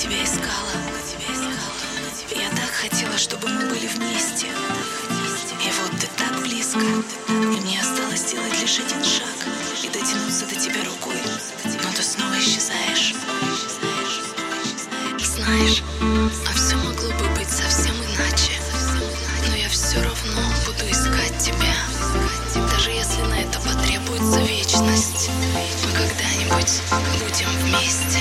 так тебя искала. Я так хотела, чтобы мы были вместе. И вот ты так близко. И мне осталось сделать лишь один шаг и дотянуться до тебя рукой. Но ты снова исчезаешь. Знаешь, а все могло бы быть совсем иначе. Но я все равно буду искать тебя. Даже если на это потребуется вечность. Мы когда-нибудь будем вместе.